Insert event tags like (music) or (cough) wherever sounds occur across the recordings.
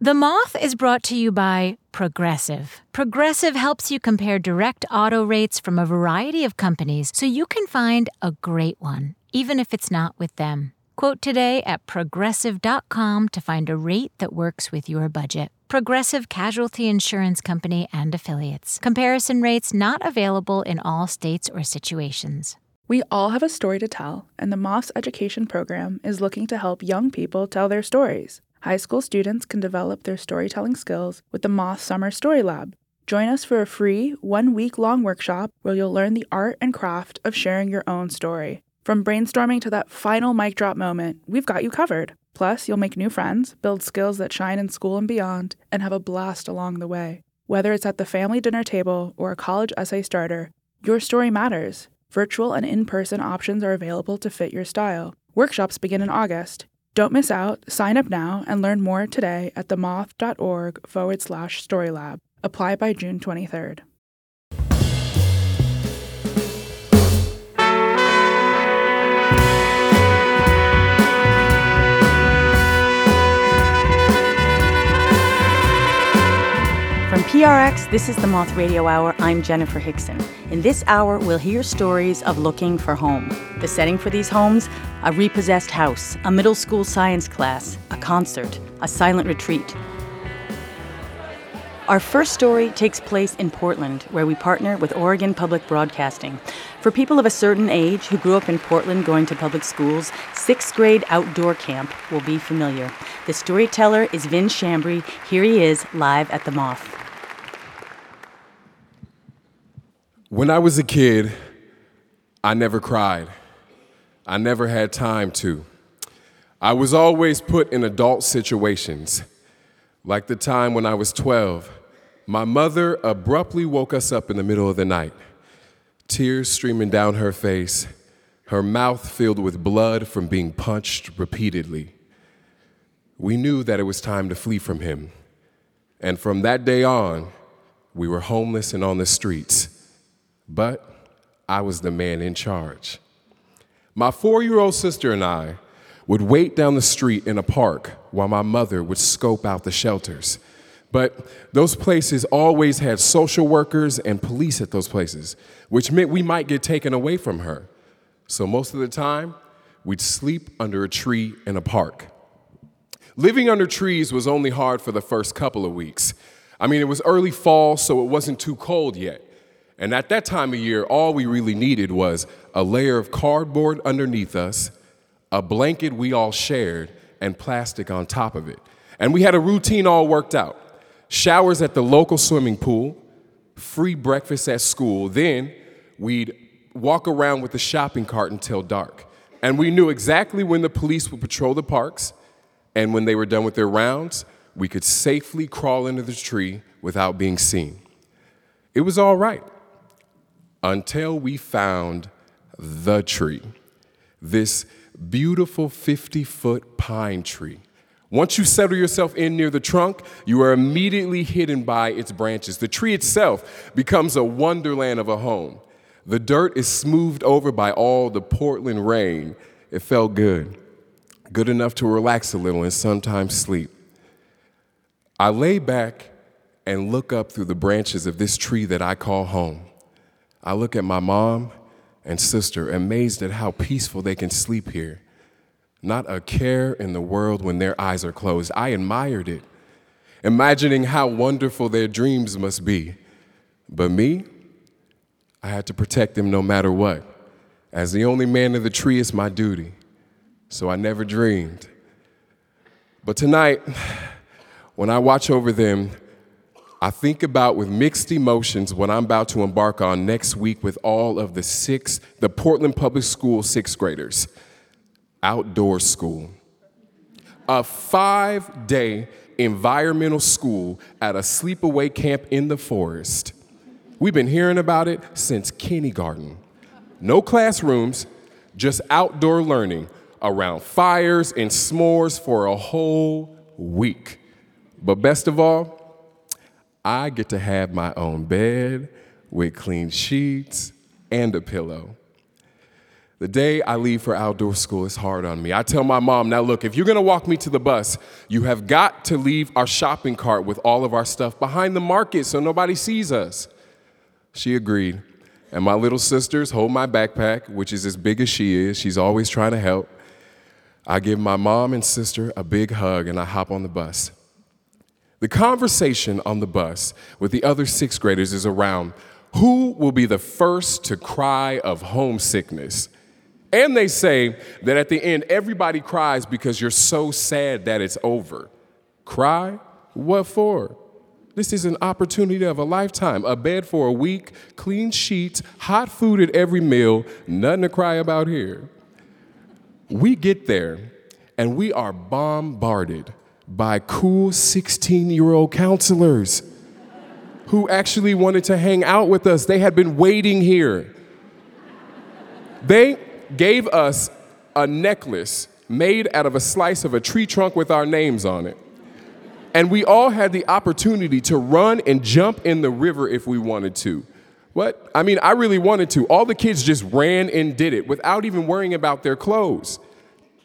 The Moth is brought to you by Progressive. Progressive helps you compare direct auto rates from a variety of companies so you can find a great one, even if it's not with them. Quote today at progressive.com to find a rate that works with your budget. Progressive Casualty Insurance Company and Affiliates. Comparison rates not available in all states or situations. We all have a story to tell, and the Moth's education program is looking to help young people tell their stories. High school students can develop their storytelling skills with the Moth Summer Story Lab. Join us for a free, one week long workshop where you'll learn the art and craft of sharing your own story. From brainstorming to that final mic drop moment, we've got you covered. Plus, you'll make new friends, build skills that shine in school and beyond, and have a blast along the way. Whether it's at the family dinner table or a college essay starter, your story matters. Virtual and in person options are available to fit your style. Workshops begin in August. Don't miss out. Sign up now and learn more today at themoth.org forward slash storylab. Apply by June 23rd. From PRX, this is the Moth Radio Hour. I'm Jenifer Hixson. In this hour, we'll hear stories of looking for home. The setting for these homes a repossessed house, a middle school science class, a concert, a silent retreat. Our first story takes place in Portland, where we partner with Oregon Public Broadcasting. For people of a certain age who grew up in Portland going to public schools, sixth grade outdoor camp will be familiar. The storyteller is Vin Shambry. Here he is, live at the Moth. When I was a kid, I never cried. I never had time to. I was always put in adult situations, like the time when I was 12. My mother abruptly woke us up in the middle of the night, tears streaming down her face, her mouth filled with blood from being punched repeatedly. We knew that it was time to flee from him. And from that day on, we were homeless and on the streets. But I was the man in charge. My four year old sister and I would wait down the street in a park while my mother would scope out the shelters. But those places always had social workers and police at those places, which meant we might get taken away from her. So most of the time, we'd sleep under a tree in a park. Living under trees was only hard for the first couple of weeks. I mean, it was early fall, so it wasn't too cold yet. And at that time of year, all we really needed was a layer of cardboard underneath us, a blanket we all shared, and plastic on top of it. And we had a routine all worked out showers at the local swimming pool, free breakfast at school. Then we'd walk around with the shopping cart until dark. And we knew exactly when the police would patrol the parks, and when they were done with their rounds, we could safely crawl into the tree without being seen. It was all right until we found the tree, this beautiful 50 foot pine tree. Once you settle yourself in near the trunk, you are immediately hidden by its branches. The tree itself becomes a wonderland of a home. The dirt is smoothed over by all the Portland rain. It felt good, good enough to relax a little and sometimes sleep. I lay back and look up through the branches of this tree that I call home. I look at my mom and sister, amazed at how peaceful they can sleep here. Not a care in the world when their eyes are closed. I admired it, imagining how wonderful their dreams must be. But me, I had to protect them no matter what. As the only man in the tree, it's my duty. So I never dreamed. But tonight, (sighs) when I watch over them, I think about with mixed emotions what I'm about to embark on next week with all of the six, the Portland Public School sixth graders. Outdoor school. A five day environmental school at a sleepaway camp in the forest. We've been hearing about it since kindergarten. No classrooms, just outdoor learning around fires and s'mores for a whole week. But best of all, I get to have my own bed with clean sheets and a pillow. The day I leave for outdoor school is hard on me. I tell my mom, now look, if you're gonna walk me to the bus, you have got to leave our shopping cart with all of our stuff behind the market so nobody sees us. She agreed. And my little sisters hold my backpack, which is as big as she is. She's always trying to help. I give my mom and sister a big hug and I hop on the bus. The conversation on the bus with the other sixth graders is around who will be the first to cry of homesickness. And they say that at the end, everybody cries because you're so sad that it's over. Cry? What for? This is an opportunity of a lifetime. A bed for a week, clean sheets, hot food at every meal, nothing to cry about here. We get there and we are bombarded by cool 16 year old counselors who actually wanted to hang out with us. They had been waiting here. They gave us a necklace made out of a slice of a tree trunk with our names on it. And we all had the opportunity to run and jump in the river if we wanted to. What? I mean, I really wanted to. All the kids just ran and did it without even worrying about their clothes.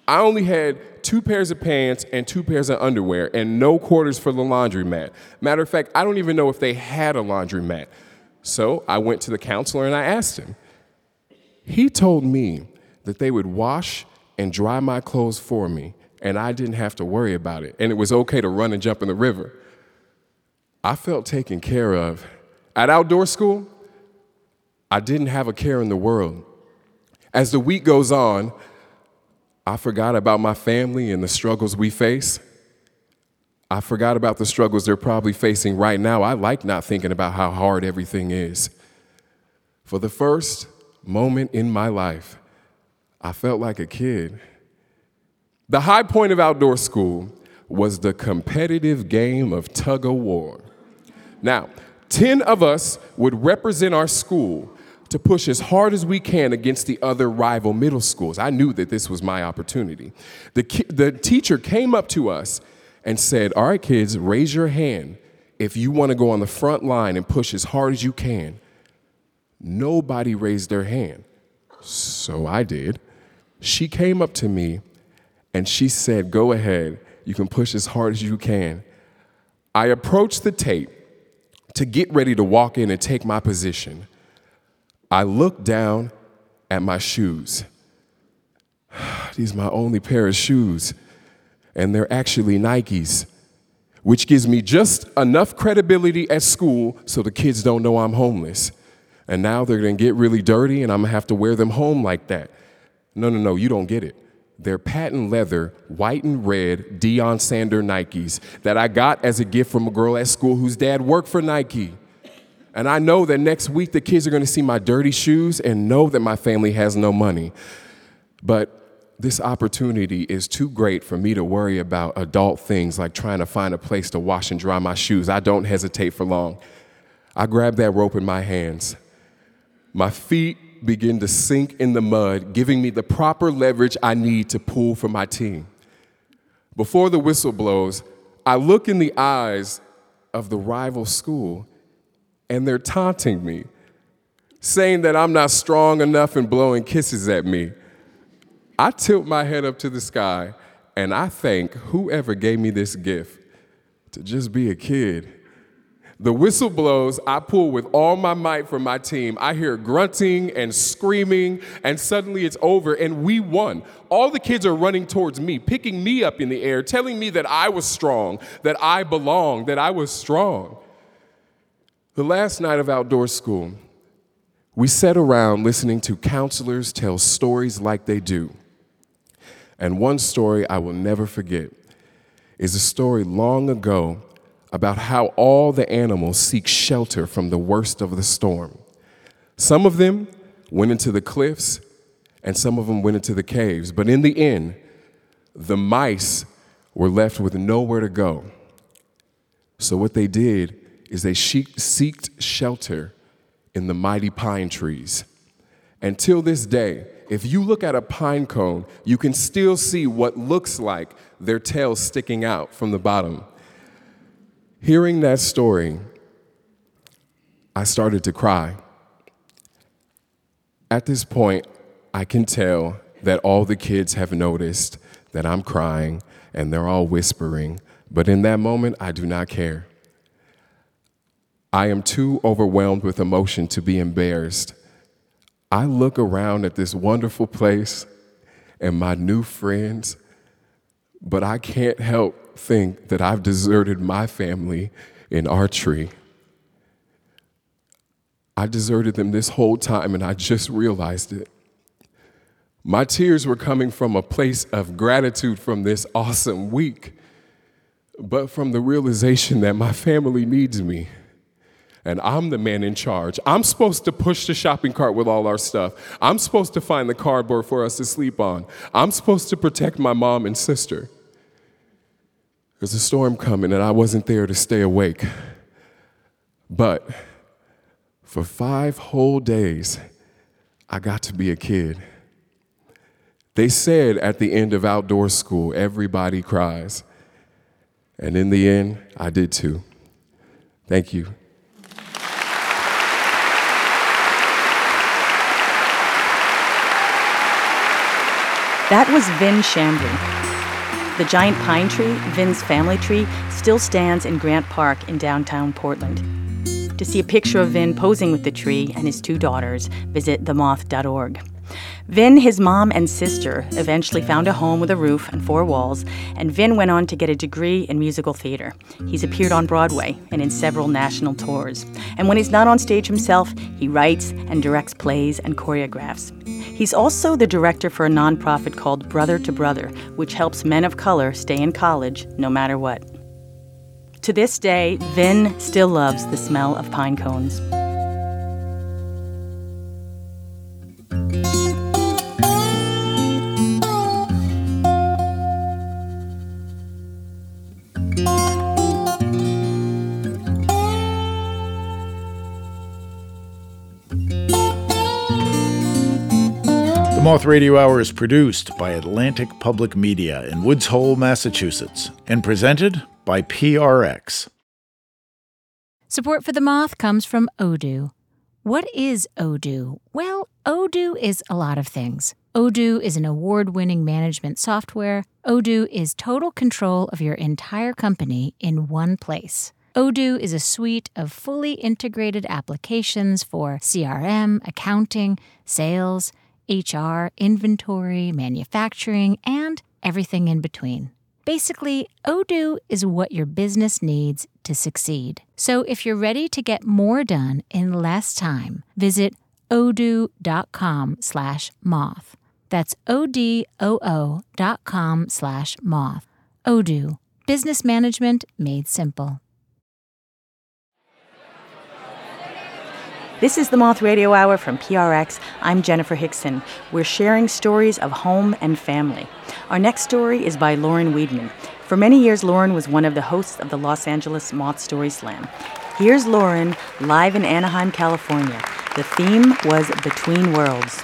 I only had two pairs of pants and two pairs of underwear and no quarters for the laundromat. Matter of fact, I don't even know if they had a laundromat. So I went to the counselor and I asked him. He told me that they would wash and dry my clothes for me, and I didn't have to worry about it, and it was okay to run and jump in the river. I felt taken care of. At outdoor school, I didn't have a care in the world. As the week goes on, I forgot about my family and the struggles we face. I forgot about the struggles they're probably facing right now. I like not thinking about how hard everything is. For the first moment in my life, I felt like a kid. The high point of outdoor school was the competitive game of tug of war. Now, 10 of us would represent our school to push as hard as we can against the other rival middle schools. I knew that this was my opportunity. The, ki- the teacher came up to us and said, All right, kids, raise your hand if you want to go on the front line and push as hard as you can. Nobody raised their hand. So I did. She came up to me and she said, Go ahead, you can push as hard as you can. I approached the tape to get ready to walk in and take my position. I looked down at my shoes. (sighs) These are my only pair of shoes, and they're actually Nikes, which gives me just enough credibility at school so the kids don't know I'm homeless. And now they're gonna get really dirty, and I'm gonna have to wear them home like that. No, no, no, you don't get it. They're patent leather, white and red Deion Sander Nikes that I got as a gift from a girl at school whose dad worked for Nike. And I know that next week the kids are gonna see my dirty shoes and know that my family has no money. But this opportunity is too great for me to worry about adult things like trying to find a place to wash and dry my shoes. I don't hesitate for long. I grab that rope in my hands. My feet begin to sink in the mud, giving me the proper leverage I need to pull for my team. Before the whistle blows, I look in the eyes of the rival school and they're taunting me, saying that I'm not strong enough and blowing kisses at me. I tilt my head up to the sky and I thank whoever gave me this gift to just be a kid the whistle blows, I pull with all my might for my team. I hear grunting and screaming, and suddenly it's over, and we won. All the kids are running towards me, picking me up in the air, telling me that I was strong, that I belonged, that I was strong. The last night of outdoor school, we sat around listening to counselors tell stories like they do. And one story I will never forget is a story long ago about how all the animals seek shelter from the worst of the storm. Some of them went into the cliffs, and some of them went into the caves. But in the end, the mice were left with nowhere to go. So, what they did is they seeked shelter in the mighty pine trees. Until this day, if you look at a pine cone, you can still see what looks like their tails sticking out from the bottom. Hearing that story, I started to cry. At this point, I can tell that all the kids have noticed that I'm crying and they're all whispering, but in that moment, I do not care. I am too overwhelmed with emotion to be embarrassed. I look around at this wonderful place and my new friends, but I can't help think that I've deserted my family in archery. I deserted them this whole time and I just realized it. My tears were coming from a place of gratitude from this awesome week, but from the realization that my family needs me. And I'm the man in charge. I'm supposed to push the shopping cart with all our stuff. I'm supposed to find the cardboard for us to sleep on. I'm supposed to protect my mom and sister. There's a storm coming, and I wasn't there to stay awake. But for five whole days, I got to be a kid. They said at the end of outdoor school, everybody cries. And in the end, I did too. Thank you. That was Vin Shambry. The giant pine tree, Vin's family tree, still stands in Grant Park in downtown Portland. To see a picture of Vin posing with the tree and his two daughters, visit themoth.org. Vin, his mom, and sister eventually found a home with a roof and four walls, and Vin went on to get a degree in musical theater. He's appeared on Broadway and in several national tours. And when he's not on stage himself, he writes and directs plays and choreographs. He's also the director for a nonprofit called Brother to Brother, which helps men of color stay in college no matter what. To this day, Vin still loves the smell of pine cones. Moth Radio Hour is produced by Atlantic Public Media in Woods Hole, Massachusetts, and presented by PRX. Support for the Moth comes from Odoo. What is Odoo? Well, Odoo is a lot of things. Odoo is an award winning management software. Odoo is total control of your entire company in one place. Odoo is a suite of fully integrated applications for CRM, accounting, sales, HR, inventory, manufacturing, and everything in between. Basically, Odoo is what your business needs to succeed. So if you're ready to get more done in less time, visit odoo.com slash moth. That's O-D-O-O dot com slash moth. Odoo, business management made simple. This is the Moth Radio Hour from PRX. I'm Jenifer Hixson. We're sharing stories of home and family. Our next story is by Lauren Weedman. For many years, Lauren was one of the hosts of the Los Angeles Moth Story Slam. Here's Lauren live in Anaheim, California. The theme was Between Worlds.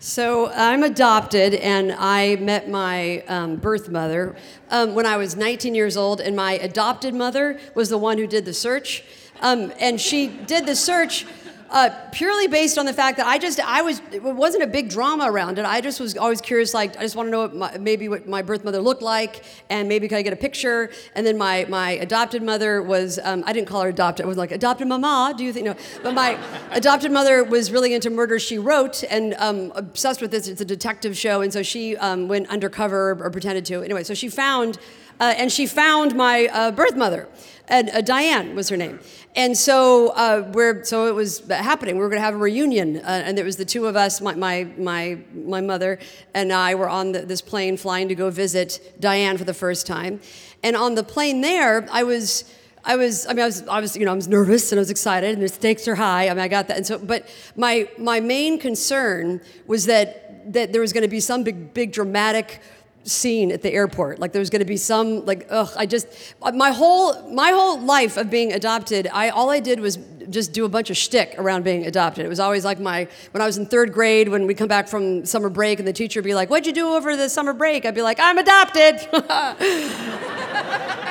So I'm adopted, and I met my um, birth mother um, when I was 19 years old, and my adopted mother was the one who did the search. Um, and she did the search uh, purely based on the fact that I just I was it wasn't a big drama around it. I just was always curious, like I just want to know what my, maybe what my birth mother looked like, and maybe could I get a picture? And then my my adopted mother was um, I didn't call her adopted. I was like adopted mama. Do you think no? But my (laughs) adopted mother was really into Murder She Wrote and um, obsessed with this. It's a detective show, and so she um, went undercover or pretended to. Anyway, so she found. Uh, and she found my uh, birth mother, and uh, Diane was her name. And so uh, we're so it was happening. We were going to have a reunion, uh, and it was the two of us, my my my, my mother and I, were on the, this plane flying to go visit Diane for the first time. And on the plane there, I was. I was, I mean, I was, was, you know, I was nervous and I was excited, and the stakes are high. I mean, I got that, and so, but my my main concern was that that there was going to be some big, big dramatic scene at the airport. Like there was going to be some like ugh i just my whole my whole life of being adopted i all i did was just do a bunch of shtick around being adopted. It was always like my when i was in third grade when we come back from summer break and the teacher would be like what'd you do over the summer break? I'd be like i'm adopted. (laughs)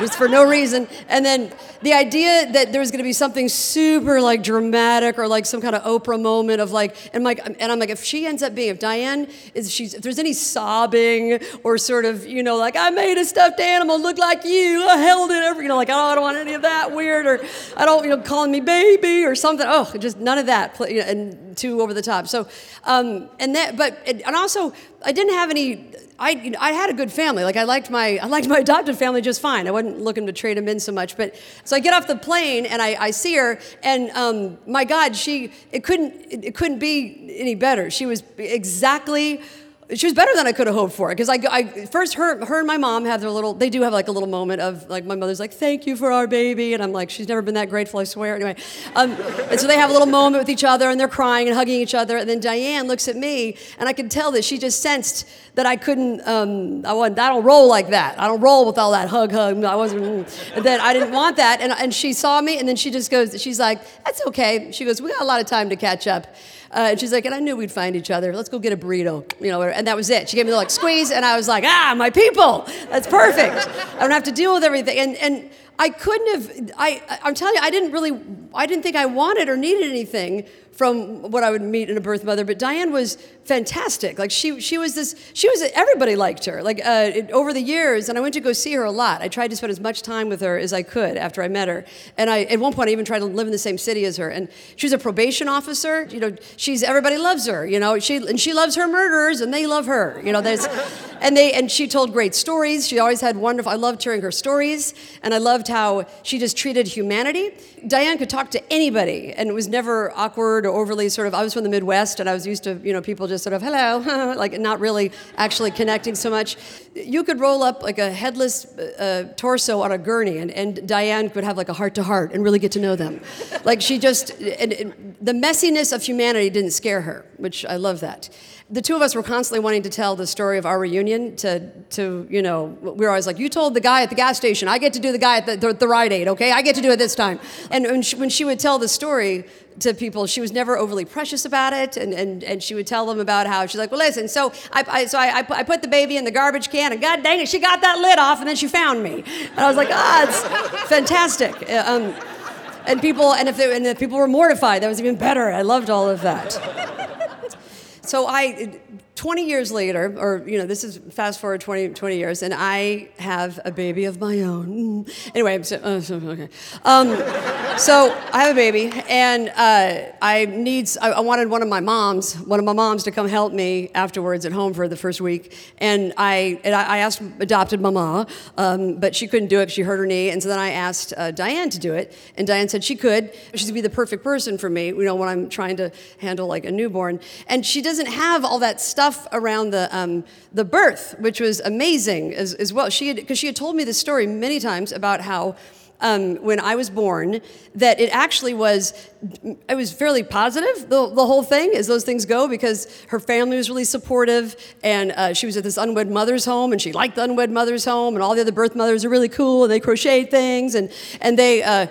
It was for no reason. And then the idea that there was going to be something super like dramatic or like some kind of Oprah moment of like, and I'm like, and I'm like, if she ends up being, if Diane is, she's, if there's any sobbing or sort of, you know, like I made a stuffed animal look like you, I held it, every, you know, like oh, I don't want any of that weird, or I don't, you know, calling me baby or something. Oh, just none of that, and too over the top. So, um, and that, but, and also, I didn't have any I, you know, I had a good family. Like I liked my I liked my (laughs) adopted family just fine. I wasn't looking to trade them in so much. But so I get off the plane and I, I see her, and um, my God, she it couldn't it couldn't be any better. She was exactly she was better than I could have hoped for. Because I, I, first her, her and my mom have their little. They do have like a little moment of like my mother's like, "Thank you for our baby," and I'm like, "She's never been that grateful, I swear." Anyway, um, and so they have a little moment with each other, and they're crying and hugging each other. And then Diane looks at me, and I could tell that she just sensed that I couldn't. Um, I wasn't. I don't roll like that. I don't roll with all that hug, hug. I wasn't. (laughs) That I didn't want that. And and she saw me, and then she just goes. She's like, "That's okay." She goes, "We got a lot of time to catch up." Uh, and she's like, and I knew we'd find each other. Let's go get a burrito, you know. And that was it. She gave me the like squeeze, and I was like, ah, my people. That's perfect. I don't have to deal with everything. And and I couldn't have. I I'm telling you, I didn't really. I didn't think I wanted or needed anything from what I would meet in a birth mother. But Diane was fantastic. Like she, she was this, she was, everybody liked her. Like uh, it, over the years, and I went to go see her a lot. I tried to spend as much time with her as I could after I met her. And I, at one point, I even tried to live in the same city as her. And she was a probation officer. You know, she's, everybody loves her, you know, she, and she loves her murderers and they love her. You know, there's, and they, and she told great stories. She always had wonderful, I loved hearing her stories. And I loved how she just treated humanity. Diane could talk to anybody and it was never awkward overly sort of, I was from the Midwest and I was used to, you know, people just sort of, hello, (laughs) like not really actually connecting so much. You could roll up like a headless uh, torso on a gurney, and, and Diane could have like a heart to heart and really get to know them. like she just, and, and the messiness of humanity didn't scare her, which I love that the two of us were constantly wanting to tell the story of our reunion to, to you know, we were always like, you told the guy at the gas station, I get to do the guy at the, the, the Rite Aid, okay? I get to do it this time. And when she, when she would tell the story to people, she was never overly precious about it. And, and, and she would tell them about how she's like, well, listen, so I, I so I, I put the baby in the garbage can, and God dang it, she got that lid off, and then she found me. And I was like, ah, it's fantastic. Uh, um, and people, and if, they, and if people were mortified, that was even better. I loved all of that. So I, 20 years later, or, you know, this is fast forward 20, 20 years, and I have a baby of my own. Anyway, so, uh, okay. Um, so I have a baby, and uh, I needs, I, I, wanted one of my moms, one of my moms to come help me afterwards at home for the first week. And I, and I asked adopted mama, um, but she couldn't do it she hurt her knee. And so then I asked uh, Diane to do it, and Diane said she could. She's gonna be the perfect person for me, you know, when I'm trying to handle like a newborn. And she doesn't have all that stuff stuff around the, um, the birth, which was amazing as, as well. She because she had told me this story many times about how um, when I was born that it actually was it was fairly positive the, the whole thing as those things go because her family was really supportive and uh, she was at this unwed mother's home and she liked the unwed mother's home and all the other birth mothers are really cool and they crochet things and and they uh,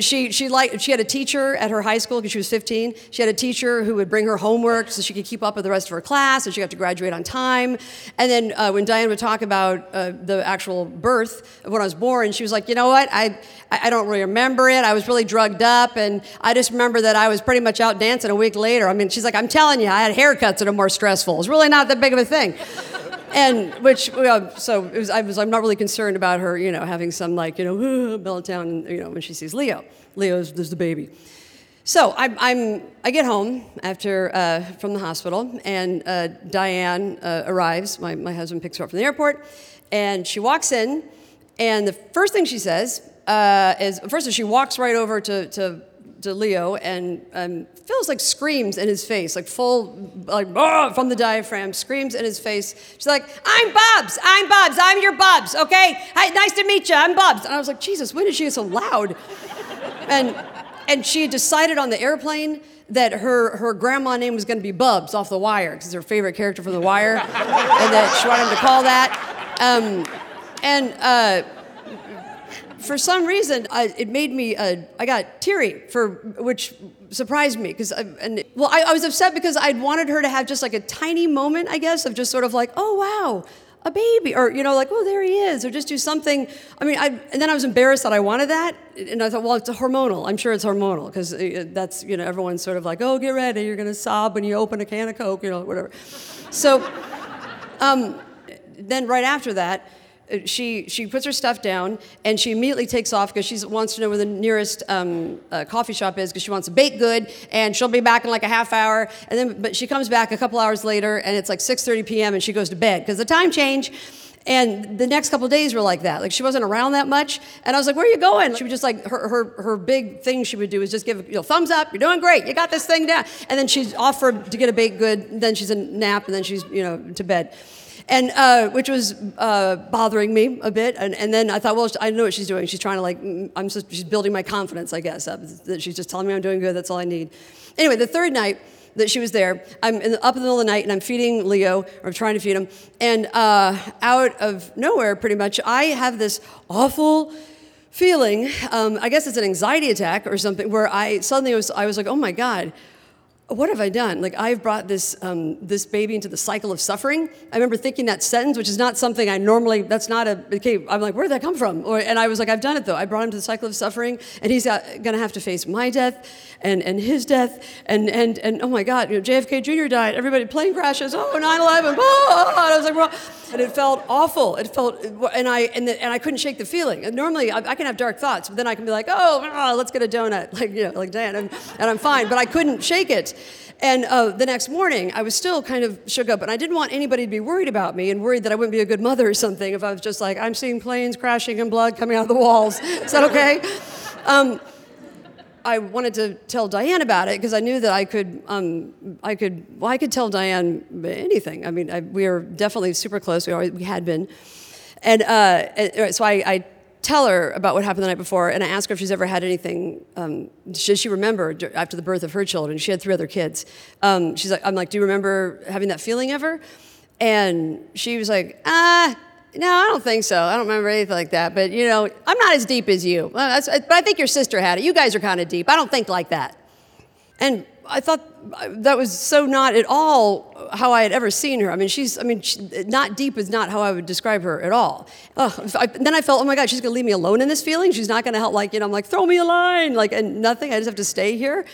she she liked she had a teacher at her high school because she was 15 she had a teacher who would bring her homework so she could keep up with the rest of her class and she got to graduate on time and then uh, when Diane would talk about uh, the actual birth of when I was born she was like you know what? I I don't really remember it I was really drugged up and I just remember that I was pretty much out dancing a week later. I mean, she's like, I'm telling you, I had haircuts that are more stressful. It's really not that big of a thing. (laughs) and which, so was, I was, I'm not really concerned about her, you know, having some like, you know, (laughs) meltdown, you know, when she sees Leo. Leo's, there's the baby. So I'm, I'm, i get home after uh, from the hospital, and uh, Diane uh, arrives. My, my husband picks her up from the airport, and she walks in, and the first thing she says uh, is first of she walks right over to, to to Leo and um, feels like screams in his face, like full, like from the diaphragm, screams in his face. She's like, "I'm Bubs. I'm Bubs. I'm your Bubs. Okay. Hi, nice to meet you. I'm Bubs." And I was like, "Jesus, when did she get so loud?" and and she decided on the airplane that her, her grandma name was going to be Bubs off The Wire because it's her favorite character from The Wire, and that she wanted to call that. Um, and uh, for some reason, it made me, uh, I got teary, for which surprised me. Because, and well, I, I was upset because I'd wanted her to have just like a tiny moment, I guess, of just sort of like, oh wow, a baby or you know like oh there he is or just do something i mean i and then i was embarrassed that i wanted that and i thought well it's hormonal i'm sure it's hormonal because uh, that's you know everyone's sort of like oh get ready you're going to sob when you open a can of coke you know whatever so um, then right after that uh, she she puts her stuff down and she immediately takes off because she wants to know where the nearest um, uh, coffee shop is because she wants a baked good and she'll be back in like a half hour and then but she comes back a couple hours later and it's like 6:30 p.m. and she goes to bed because the time change. And the next couple days were like that. Like she wasn't around that much. And I was like, "Where are you going?" She would just like her her her big thing she would do is just give you know thumbs up. You're doing great. You got this thing down. And then she's offered to get a baked good. Then she's a nap, and then she's you know to bed and uh, which was uh, bothering me a bit. And, and, then I thought, well, I know what she's doing. She's trying to like, I'm just, she's building my confidence, I guess. That she's just telling me I'm doing good. That's all I need. Anyway, the third night that she was there, I'm in the, up in the middle of the night and I'm feeding Leo, or I'm trying to feed him, and uh, out of nowhere, pretty much, I have this awful feeling. Um, I guess it's an anxiety attack or something, where I suddenly was, I was like, oh my god what have I done? Like I've brought this um, this baby into the cycle of suffering. I remember thinking that sentence, which is not something I normally. That's not a. Okay, I'm like, where did that come from? Or, and I was like, I've done it though. I brought him to the cycle of suffering, and he's going to have to face my death, and and his death, and and and oh my God, you know, JFK Jr. died. Everybody plane crashes. Oh, 9/11. Oh, and I was like, well, and it felt awful. It felt, and I and, the, and I couldn't shake the feeling. And normally I, I, can have dark thoughts, but then I can be like, oh, oh let's get a donut, (laughs) like you know, like Dan, and, and I'm fine. But I couldn't shake it. And uh, the next morning, I was still kind of shook up, and I didn't want anybody to be worried about me and worried that I wouldn't be a good mother or something if I was just like, I'm seeing planes crashing and blood coming out of the walls. Is that okay? Um, I wanted to tell Diane about it because I knew that I could, um, I could, well, I could tell Diane anything. I mean, I, we are definitely super close. We always, we had been, and, uh, so I, I tell her about what happened the night before, and I ask her if she's ever had anything. Um, she remember after the birth of her children? She had three other kids. Um, she's like, I'm like, do you remember having that feeling ever? And she was like, ah. No, I don't think so. I don't remember anything like that. But you know, I'm not as deep as you. but I think your sister had it. You guys are kind of deep. I don't think like that. And I thought that was so not at all how I had ever seen her. I mean, she's, I mean, she, not deep is not how I would describe her at all. I, then I felt, oh my God, she's gonna leave me alone in this feeling. She's not gonna help, like, you know, I'm like, throw me a line, like, and nothing. I just have to stay here.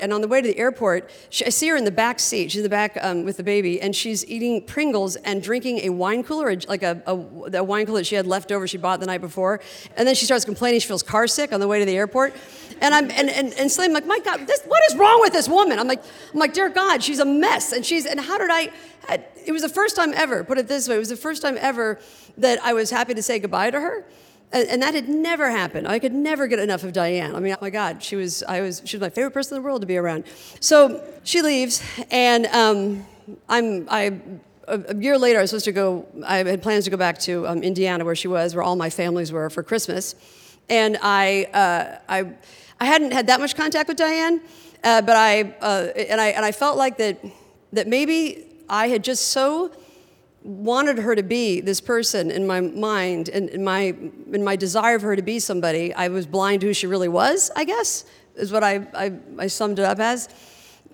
And on the way to the airport, she, I see her in the back seat. She's in the back um, with the baby, and she's eating Pringles and drinking a wine cooler, like a, a, a wine cooler that she had left over she bought the night before. And then she starts complaining she feels car sick on the way to the airport. And I'm and and, and Slim like, my God, this, what is wrong with this woman? I'm like, I'm like, dear God, she's a mess. And she's and how did I? It was the first time ever. Put it this way, it was the first time ever that I was happy to say goodbye to her. And, and that had never happened. I could never get enough of Diane. I mean, oh my God, she was I was she was my favorite person in the world to be around. So she leaves, and um, I'm I a year later, I was supposed to go, I had plans to go back to um, Indiana where she was, where all my families were for Christmas. And I, uh, I, I hadn't had that much contact with Diane, uh, but I, uh, and I, and I felt like that, that maybe I had just so wanted her to be this person in my mind and in my, in my desire for her to be somebody, I was blind to who she really was, I guess, is what I, I, I summed it up as.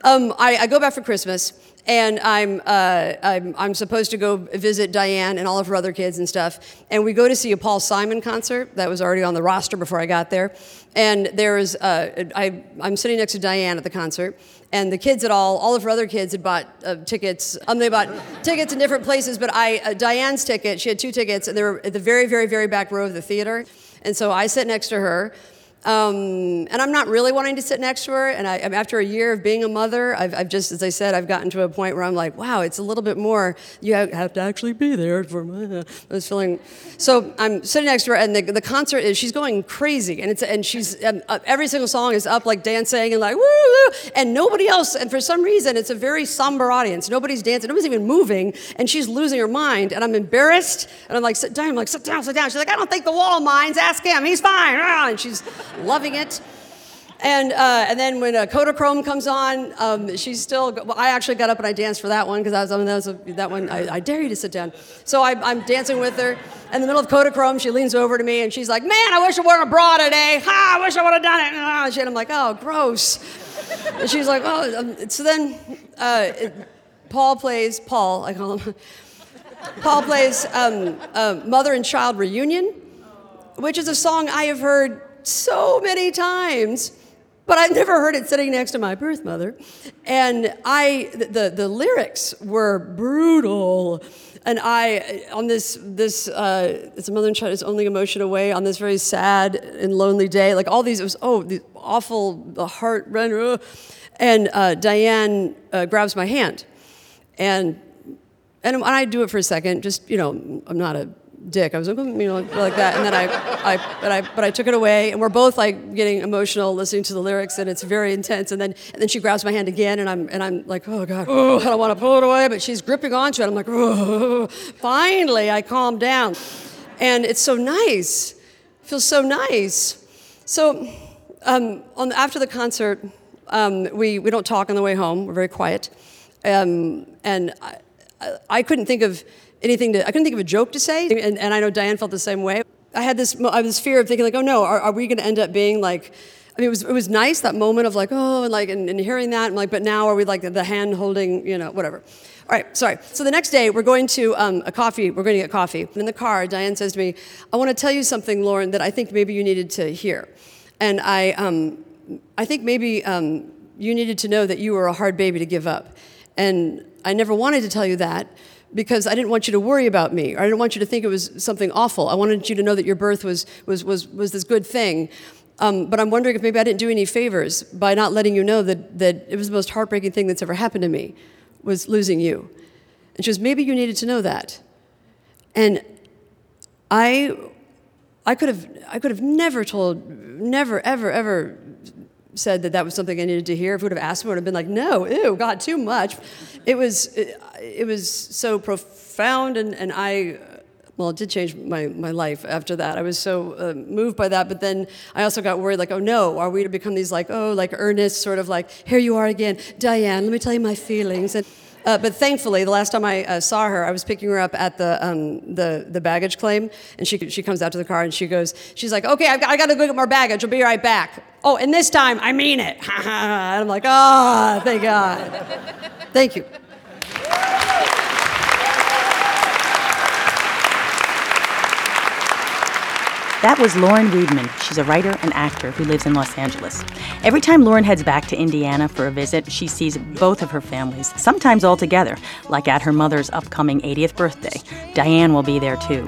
Um, I, I go back for Christmas, and I'm, uh, I'm, I'm, supposed to go visit Diane and all of her other kids and stuff. And we go to see a Paul Simon concert that was already on the roster before I got there. And there's, uh, I, I'm sitting next to Diane at the concert, and the kids at all, all of her other kids had bought uh, tickets. Um, they bought tickets in different places, but I, uh, Diane's ticket, she had two tickets, and they were at the very, very, very back row of the theater. And so I sit next to her. Um, and I'm not really wanting to sit next to her. And I, after a year of being a mother, I've, I've, just, as I said, I've gotten to a point where I'm like, wow, it's a little bit more. You have to actually be there for my. (laughs) I was feeling. So I'm sitting next to her, and the, the concert is she's going crazy, and it's and she's um, uh, every single song is up like dancing and like woo woo, and nobody else. And for some reason, it's a very somber audience. Nobody's dancing. Nobody's even moving, and she's losing her mind. And I'm embarrassed, and I'm like, sit down. I'm like, sit down, sit down. She's like, I don't think the wall minds. Ask him. He's fine. (laughs) And she's loving it. And, uh, and then when uh, Kodachrome comes on, um, she's still, well, I actually got up and I danced for that one because I was, I mean, that, was a, that one, I, I, dare you to sit down. So I, am dancing with her. In the middle of Kodachrome, she leans over to me and she's like, man, I wish I wore a bra today. Ha, I wish I would have done it. And I'm like, oh, gross. And she's like, oh, so then uh, it, Paul plays, Paul, I call him, (laughs) Paul plays um, uh, Mother and Child Reunion, which is a song I have heard so many times, but I've never heard it sitting next to my birth mother. And I, the, the lyrics were brutal. And I, on this, this uh, it's a mother and child, is only emotion away on this very sad and lonely day. Like all these, it was, oh, the awful, the heart render. And uh, Diane uh, grabs my hand. And, and I do it for a second, just, you know, I'm not a dick. I was like, you know, like that. And then I, I, but I, but I took it away, and we're both like getting emotional listening to the lyrics, and it's very intense. And then, and then she grabs my hand again, and I'm, and I'm like, oh god, oh, I don't want to pull it away, but she's gripping onto it. I'm like, oh. Finally, I calm down, and it's so nice. It feels so nice. So, um, on after the concert, um, we we don't talk on the way home. We're very quiet, um, and I, I couldn't think of anything to, I couldn't think of a joke to say. And, and I know Diane felt the same way. I had this, I this fear of thinking like, oh no, are, are we going to end up being like, I mean, it was, it was nice, that moment of like, oh, and like, and, and hearing that, and like, but now are we like the hand holding, you know, whatever. All right, sorry. So the next day, we're going to um, a coffee, we're going to get coffee. In the car, Diane says to me, I want to tell you something, Lauren, that I think maybe you needed to hear. And I, um, I think maybe um, you needed to know that you were a hard baby to give up. And I never wanted to tell you that, because I didn't want you to worry about me, or I didn't want you to think it was something awful. I wanted you to know that your birth was, was, was, was this good thing. Um, but I'm wondering if maybe I didn't do any favors by not letting you know that, that it was the most heartbreaking thing that's ever happened to me, was losing you. And she goes, maybe you needed to know that. And I, I could have, I could have never told, never, ever, ever said that that was something I needed to hear. If we would have asked me, I would have been like, no, ew, God, too much. It was, it was so profound, and, and I, well, it did change my, my life after that. I was so uh, moved by that, but then I also got worried, like, oh no, are we to become these like, oh, like earnest, sort of like, here you are again, Diane, let me tell you my feelings. And, uh, but thankfully, the last time I uh, saw her, I was picking her up at the, um, the, the baggage claim, and she, she comes out to the car and she goes, she's like, okay, I've got, I got to go get more baggage. I'll be right back. Oh, and this time, I mean it. (laughs) and I'm like, oh, thank God. (laughs) Thank you. That was Lauren Weedman. She's a writer and actor who lives in Los Angeles. Every time Lauren heads back to Indiana for a visit, she sees both of her families, sometimes all together, like at her mother's upcoming 80th birthday. Diane will be there too.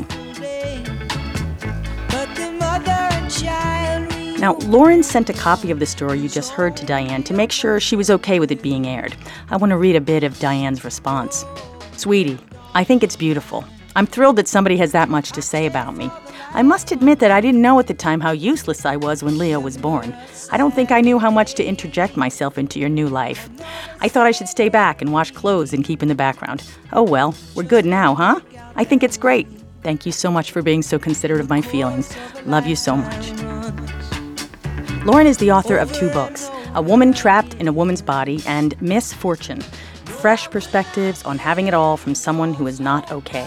Now, Lauren sent a copy of the story you just heard to Diane to make sure she was okay with it being aired. I want to read a bit of Diane's response. Sweetie, I think it's beautiful. I'm thrilled that somebody has that much to say about me. I must admit that I didn't know at the time how useless I was when Leo was born. I don't think I knew how much to interject myself into your new life. I thought I should stay back and wash clothes and keep in the background. Oh well, we're good now, huh? I think it's great. Thank you so much for being so considerate of my feelings. Love you so much. Lauren is the author of two books A Woman Trapped in a Woman's Body and Miss Fortune fresh perspectives on having it all from someone who is not okay.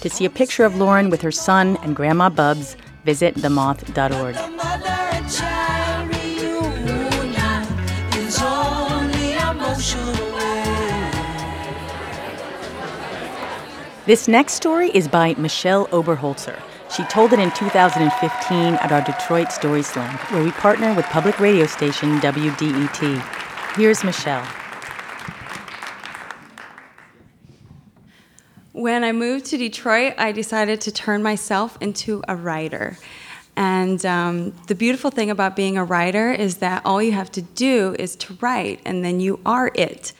To see a picture of Lauren with her son and Grandma Bubs, visit themoth.org. This next story is by Michelle Oberholzer. She told it in 2015 at our Detroit Story Slam, where we partner with public radio station WDET. Here's Michelle. When I moved to Detroit, I decided to turn myself into a writer. And um, the beautiful thing about being a writer is that all you have to do is to write, and then you are it.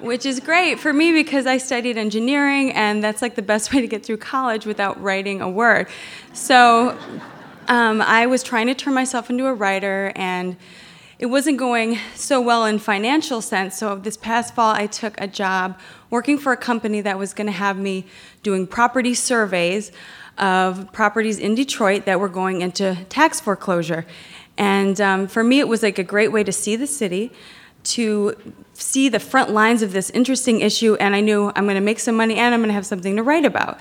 Which is great for me because I studied engineering, and that's like the best (laughs) way to get through college without writing a word. So um, I was trying to turn myself into a writer, and it wasn't going so well in financial sense. So this past fall, I took a job working for a company that was going to have me doing property surveys of properties in Detroit that were going into tax foreclosure. And um, for me, it was like a great way to see the city, to see the front lines of this interesting issue, and I knew I'm going to make some money and I'm going to have something to write about.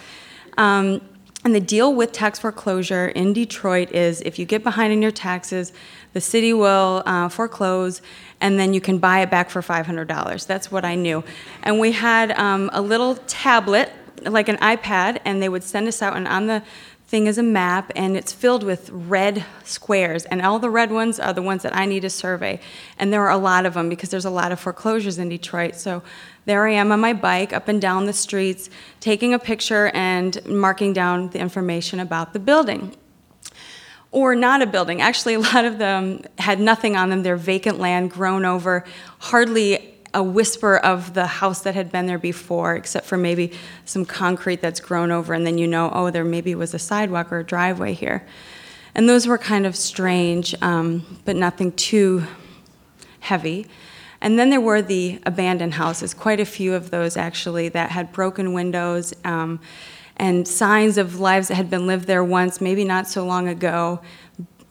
Um, and the deal with tax foreclosure in Detroit is if you get behind in your taxes, the city will uh, foreclose, and then you can buy it back for $500. That's what I knew. And we had um, a little tablet like an iPad, and they would send us out, and on the thing is a map, and it's filled with red squares, and all the red ones are the ones that I need to survey. And there are a lot of them because there's a lot of foreclosures in Detroit. So there I am on my bike up and down the streets, taking a picture and marking down the information about the building. Or not a building. Actually, a lot of them had nothing on them. They're vacant land, grown over, hardly a whisper of the house that had been there before, except for maybe some concrete that's grown over, and then you know, oh, there maybe was a sidewalk or a driveway here. And those were kind of strange, um, but nothing too heavy. And then there were the abandoned houses, quite a few of those actually, that had broken windows um, and signs of lives that had been lived there once, maybe not so long ago.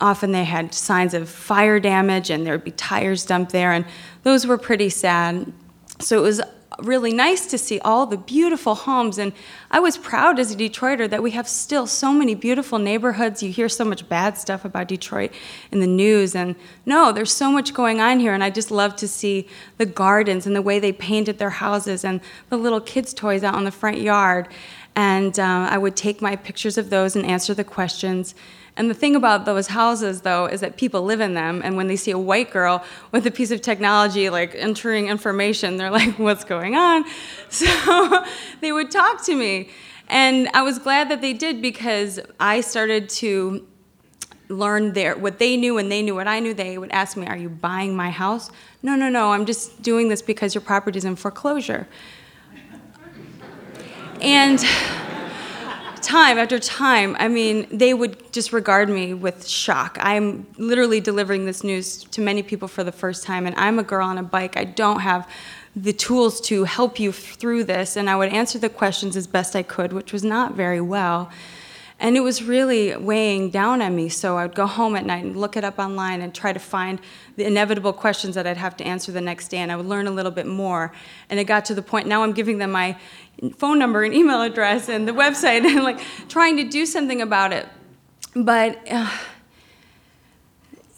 Often they had signs of fire damage, and there would be tires dumped there, and those were pretty sad. So it was really nice to see all the beautiful homes. And I was proud as a Detroiter that we have still so many beautiful neighborhoods. You hear so much bad stuff about Detroit in the news. And no, there's so much going on here. And I just love to see the gardens and the way they painted their houses and the little kids' toys out in the front yard. And uh, I would take my pictures of those and answer the questions. And the thing about those houses, though, is that people live in them, and when they see a white girl with a piece of technology like entering information, they're like, What's going on? (laughs) So they would talk to me. And I was glad that they did because I started to learn their what they knew and they knew what I knew. They would ask me, "Are you buying my house?" No, no, no. I'm just doing this because your property's in foreclosure. And time after time, I mean, they would just regard me with shock. I'm literally delivering this news to many people for the first time, and I'm a girl on a bike. I don't have the tools to help you through this, and I would answer the questions as best I could, which was not very well. And it was really weighing down on me. So I would go home at night and look it up online and try to find the inevitable questions that I'd have to answer the next day. And I would learn a little bit more. And it got to the point now I'm giving them my phone number and (laughs) email address and the website and like trying to do something about it. But uh,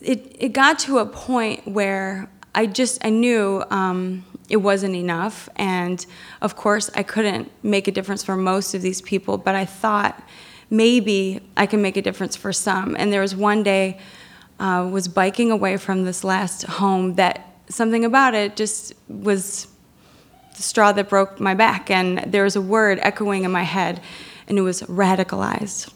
it, it got to a point where I just I knew um, it wasn't enough, and of course I couldn't make a difference for most of these people. But I thought maybe I can make a difference for some. And there was one day uh, was biking away from this last home that something about it just was the straw that broke my back. And there was a word echoing in my head, and it was radicalized.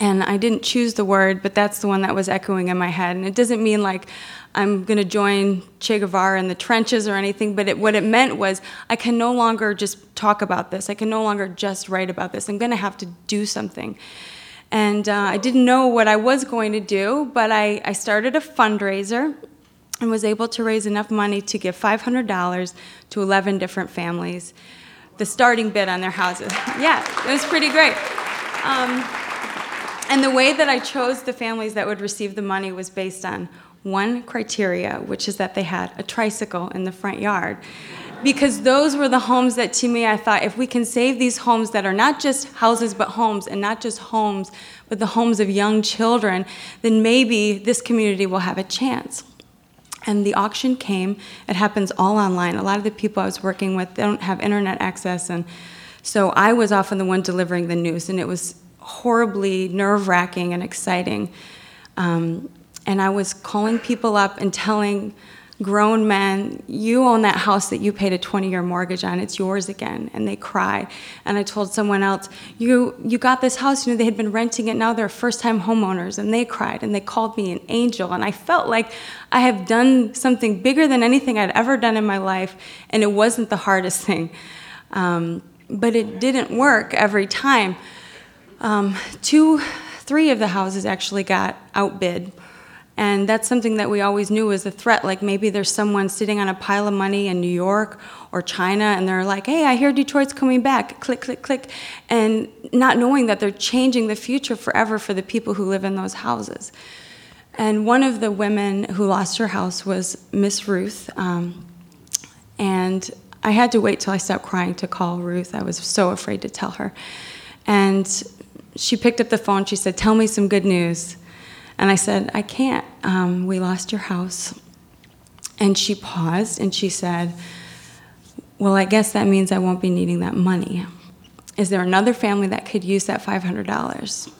And I didn't choose the word, but that's the one that was echoing in my head. And it doesn't mean like I'm going to join Che Guevara in the trenches or anything, but it, what it meant was I can no longer just talk about this. I can no longer just write about this. I'm going to have to do something. And uh, I didn't know what I was going to do, but I, I started a fundraiser and was able to raise enough money to give $500 to 11 different families, the starting bid on their houses. yeah, it was pretty great. Um, and the way that I chose the families that would receive the money was based on one criteria, which is that they had a tricycle in the front yard. Because those were the homes that to me I thought if we can save these homes that are not just houses but homes, and not just homes, but the homes of young children, then maybe this community will have a chance. And the auction came, it happens all online. A lot of the people I was working with don't have internet access, and so I was often the one delivering the news, and it was horribly nerve wracking and exciting. Um, and I was calling people up and telling grown men, you own that house that you paid a 20 year mortgage on, it's yours again. And they cried. And I told someone else, you, you got this house, you know, they had been renting it, now they're first time homeowners. And they cried and they called me an angel. And I felt like I have done something bigger than anything I'd ever done in my life. And it wasn't the hardest thing. Um, but it didn't work every time. Um, two, three of the houses actually got outbid and that's something that we always knew was a threat. Like maybe there's someone sitting on a pile of money in New York or China, and they're like, hey, I hear Detroit's coming back. Click, click, click. And not knowing that they're changing the future forever for the people who live in those houses. And one of the women who lost her house was Miss Ruth. Um, and I had to wait till I stopped crying to call Ruth. I was so afraid to tell her. And she picked up the phone. She said, Tell me some good news. And I said, I can't. Um, we lost your house. And she paused and she said, Well, I guess that means I won't be needing that money. Is there another family that could use that $500?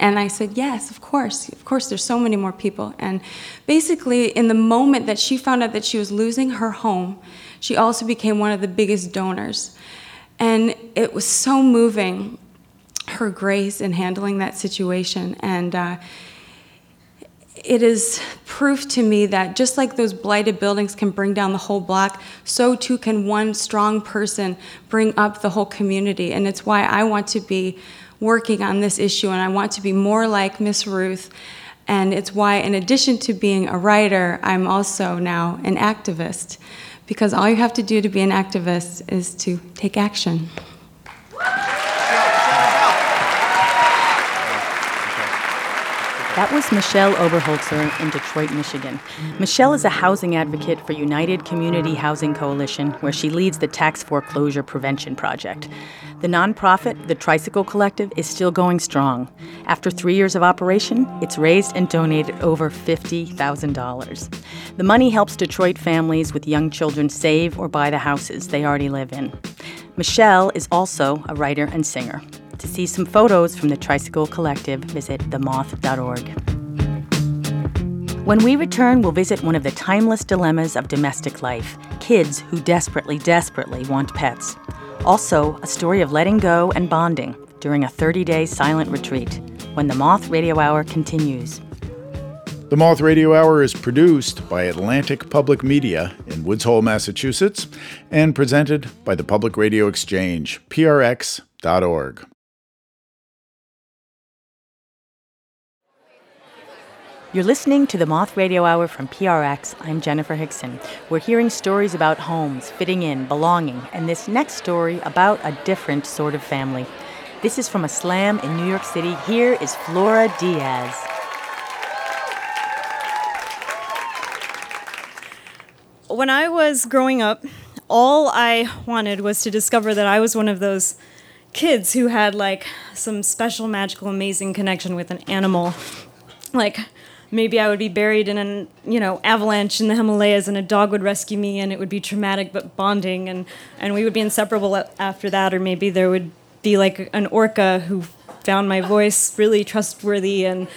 And I said, Yes, of course. Of course, there's so many more people. And basically, in the moment that she found out that she was losing her home, she also became one of the biggest donors. And it was so moving, her grace in handling that situation. And uh, it is proof to me that just like those blighted buildings can bring down the whole block, so too can one strong person bring up the whole community. And it's why I want to be working on this issue and I want to be more like Miss Ruth. And it's why, in addition to being a writer, I'm also now an activist. Because all you have to do to be an activist is to take action. That was Michelle Oberholtzer in Detroit, Michigan. Michelle is a housing advocate for United Community Housing Coalition, where she leads the Tax Foreclosure Prevention Project. The nonprofit, the Tricycle Collective, is still going strong. After three years of operation, it's raised and donated over $50,000. The money helps Detroit families with young children save or buy the houses they already live in. Michelle is also a writer and singer. To see some photos from the Tricycle Collective, visit themoth.org. When we return, we'll visit one of the timeless dilemmas of domestic life kids who desperately, desperately want pets. Also, a story of letting go and bonding during a 30 day silent retreat when the Moth Radio Hour continues. The Moth Radio Hour is produced by Atlantic Public Media in Woods Hole, Massachusetts, and presented by the Public Radio Exchange, prx.org. You're listening to the Moth Radio Hour from PRX. I'm Jenifer Hixson. We're hearing stories about homes, fitting in, belonging, and this next story about a different sort of family. This is from a slam in New York City. Here is Flora Diaz. When I was growing up, all I wanted was to discover that I was one of those kids who had like some special, magical, amazing connection with an animal. Like, maybe I would be buried in an you know avalanche in the Himalayas and a dog would rescue me and it would be traumatic but bonding and and we would be inseparable after that. Or maybe there would be like an orca who found my voice really trustworthy and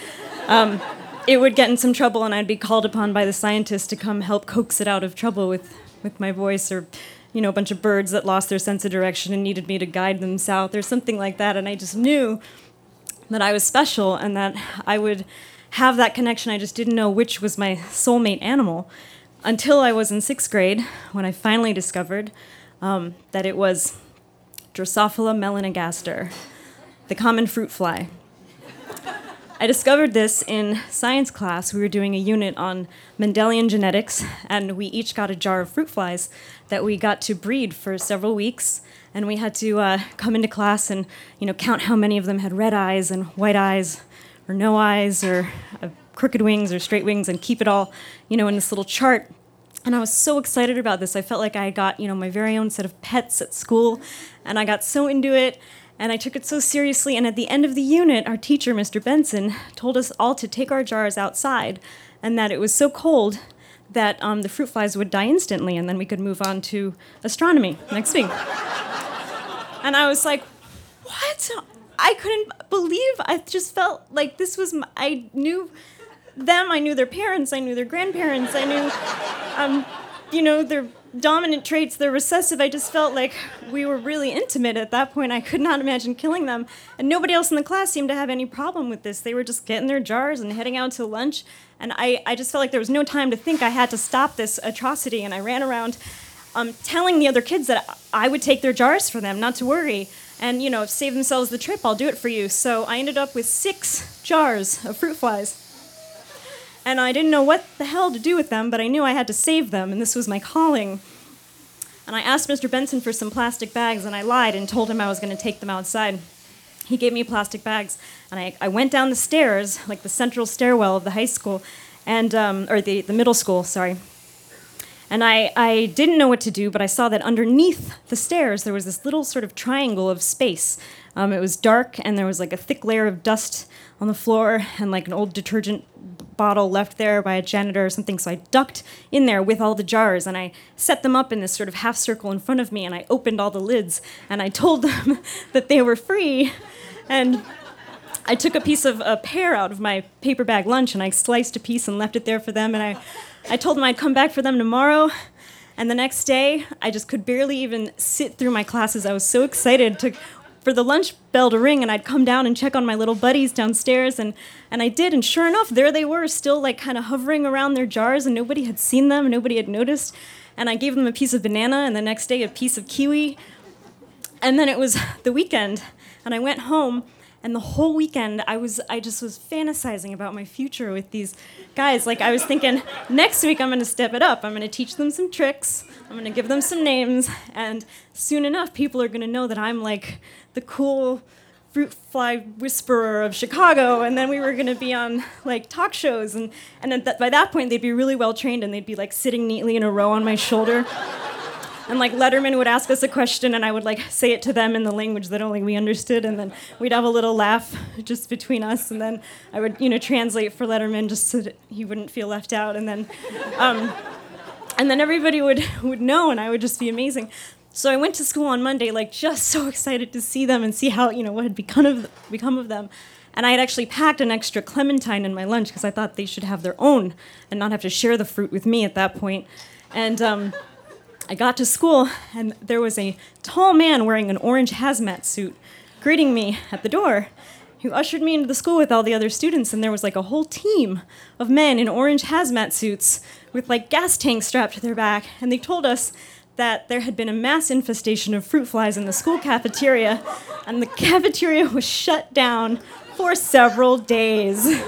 um, it would get in some trouble and I'd be called upon by the scientists to come help coax it out of trouble with with my voice or you know a bunch of birds that lost their sense of direction and needed me to guide them south or something like that. And I just knew that I was special and that I would have that connection. I just didn't know which was my soulmate animal until I was in sixth grade when I finally discovered um, that it was Drosophila melanogaster, the common fruit fly. I discovered this in science class. We were doing a unit on Mendelian genetics, and we each got a jar of fruit flies that we got to breed for several weeks. And we had to uh, come into class and, you know, count how many of them had red eyes and white eyes or no eyes or uh, crooked wings or straight wings and keep it all, you know, in this little chart. And I was so excited about this. I felt like I got, you know, my very own set of pets at school, and I got so into it, and I took it so seriously. And at the end of the unit, our teacher, Mr. Benson, told us all to take our jars outside, and that it was so cold that um, the fruit flies would die instantly, and then we could move on to astronomy next week. and I was like, what? I couldn't believe. I just felt like this was. My, I knew them. I knew their parents. I knew their grandparents. I knew, um, you know, their dominant traits. Their recessive. I just felt like we were really intimate at that point. I could not imagine killing them, and nobody else in the class seemed to have any problem with this. They were just getting their jars and heading out to lunch, and I, I just felt like there was no time to think. I had to stop this atrocity, and I ran around. Um, telling the other kids that I would take their jars for them, not to worry and you know save themselves the trip i'll do it for you. So i ended up with six jars of fruit flies. And i didn't know what the hell to do with them but i knew i had to save them and this was my calling. And i asked mr benson for some plastic bags and i lied and told him i was going to take them outside. He gave me plastic bags and I, I went down the stairs like the central stairwell of the high school and um, or the, the middle school sorry And I, I didn't know what to do, but I saw that underneath the stairs there was this little sort of triangle of space. Um, it was dark, and there was like a thick layer of dust on the floor, and like an old detergent bottle left there by a janitor or something. So I ducked in there with all the jars and I set them up in this sort of half circle in front of me and I opened all the lids and I told them (laughs) that they were free. And I took a piece of a pear out of my paper bag lunch and I sliced a piece and left it there for them. And I, I told them I'd come back for them tomorrow. And the next day, I just could barely even sit through my classes. I was so excited to for the lunch bell to ring and I'd come down and check on my little buddies downstairs and and I did and sure enough there they were still like kind of hovering around their jars and nobody had seen them nobody had noticed and I gave them a piece of banana and the next day a piece of kiwi and then it was (laughs) the weekend and I went home and the whole weekend i was i just was fantasizing about my future with these guys. Like i was thinking next week i'm going to step it up. I'm going to teach them some tricks. I'm going to give them some names. And soon enough people are going to know that i'm like the cool fruit fly whisperer of Chicago, and then we were going to be on like talk shows, and and th- by that point they'd be really well trained, and they'd be like sitting neatly in a row on my shoulder. And like Letterman would ask us a question, and I would like say it to them in the language that only we understood, and then we'd have a little laugh just between us, and then I would you know translate for Letterman just so that he wouldn't feel left out, and then. Um, and then everybody would, would know, and I would just be amazing. So I went to school on Monday, like just so excited to see them and see how you know what had become of become of them. And I had actually packed an extra clementine in my lunch because I thought they should have their own and not have to share the fruit with me at that point. And um, I got to school, and there was a tall man wearing an orange hazmat suit greeting me at the door who ushered me into the school with all the other students and there was like a whole team of men in orange hazmat suits with like gas tanks strapped to their back and they told us that there had been a mass infestation of fruit flies in the school cafeteria, and the cafeteria was shut down for several days. (laughs)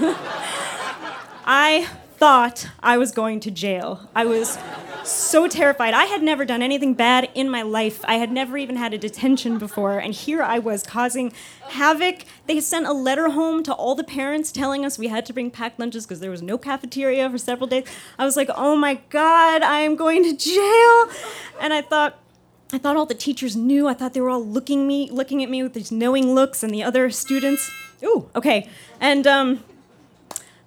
I thought I was going to jail. I was so terrified. I had never done anything bad in my life. I had never even had a detention before, and here I was causing havoc. They sent a letter home to all the parents telling us we had to bring packed lunches because there was no cafeteria for several days. I was like, "Oh my god, I am going to jail." And I thought I thought all the teachers knew. I thought they were all looking me looking at me with these knowing looks and the other students. Ooh, okay. And um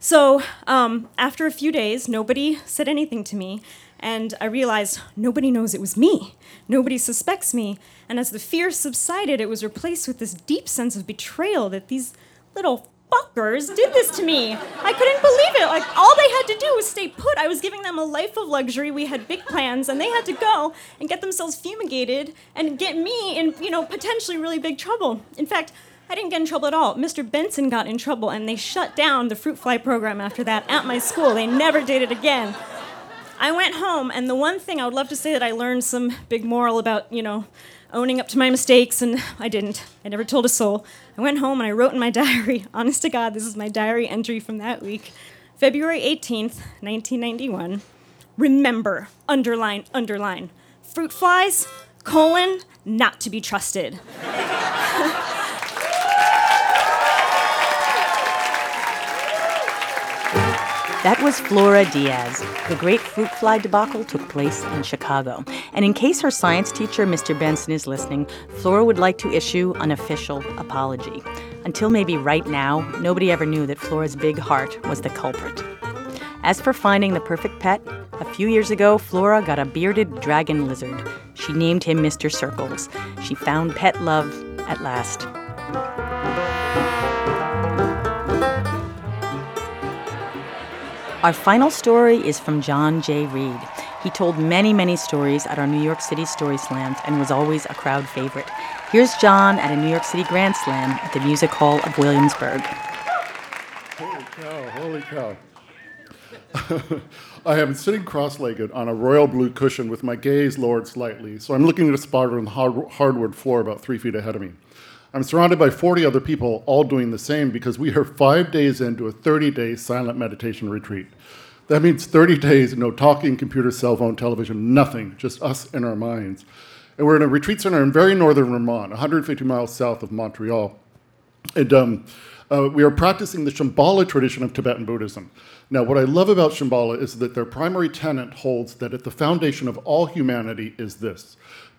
so um, after a few days, nobody said anything to me, and I realized nobody knows it was me. Nobody suspects me. And as the fear subsided, it was replaced with this deep sense of betrayal that these little fuckers did this to me. I couldn't believe it. Like, all they had to do was stay put. I was giving them a life of luxury. We had big plans, and they had to go and get themselves fumigated and get me in, you know, potentially really big trouble. In fact, I didn't get in trouble at all. Mr. Benson got in trouble, and they shut down the fruit fly program after that at my school. They never did it again. I went home, and the one thing I would love to say that I learned some big moral about, you know, owning up to my mistakes, and (laughs) I didn't. I never told a soul. I went home and I wrote in my (laughs) diary, honest to God, this is my diary entry from that week, February 18th, 1991. Remember, underline, underline, fruit flies, colon, not to be trusted. (laughs) That was Flora Diaz. The great fruit fly debacle took place in Chicago. And in case her science teacher, Mr. Benson, is listening, Flora would like to issue an official apology. Until maybe right now, nobody ever knew that Flora's big heart was the culprit. As for finding the perfect pet, a few years ago, Flora got a bearded dragon lizard. She named him Mr. Circles. She found pet love at last. Our final story is from Jon Jay Read. He told many, many stories at our New York City Story Slams and was always a crowd favorite. Here's Jon at a New York City Grand Slam at the Music Hall of Williamsburg. Holy cow, holy cow. (laughs) I am sitting cross legged on a royal blue cushion with my gaze lowered slightly, so I'm looking at a spot on the hard- hardwood floor about three feet ahead of me. I'm surrounded by 40 other people, all doing the same because we are five days into a 30 day silent meditation retreat. That means 30 days, no talking, computer, cell phone, television, nothing, just us and our minds. And we're in a retreat center in very northern Vermont, 150 miles south of Montreal. And um, uh, we are practicing the Shambhala tradition of Tibetan Buddhism. Now, what I love about Shambhala is that their primary tenet holds that at the foundation of all humanity is this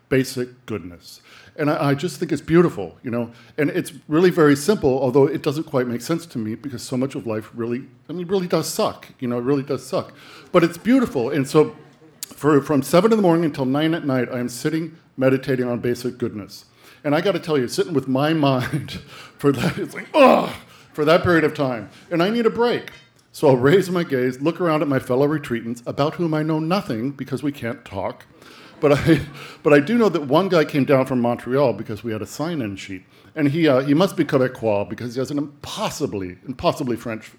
basic goodness. And I, I, just think it's beautiful, you know. And it's really very simple, although it doesn't quite make sense to me because so much of life really, I mean, really does suck, you know, it really does suck. But it's beautiful. And so for, from seven in the morning until nine at night, I am sitting meditating on basic goodness. And I got to tell you, sitting with my (laughs) mind for that, it's like, oh, for that period of time. And I need a break. So I'll raise my gaze, look around at my fellow retreatants, about whom I know nothing because we can't talk. But I, (laughs) but I do know that one guy came down from Montreal because we had a sign-in sheet, and he, uh, he must be Quebecois because he has an impossibly, impossibly French,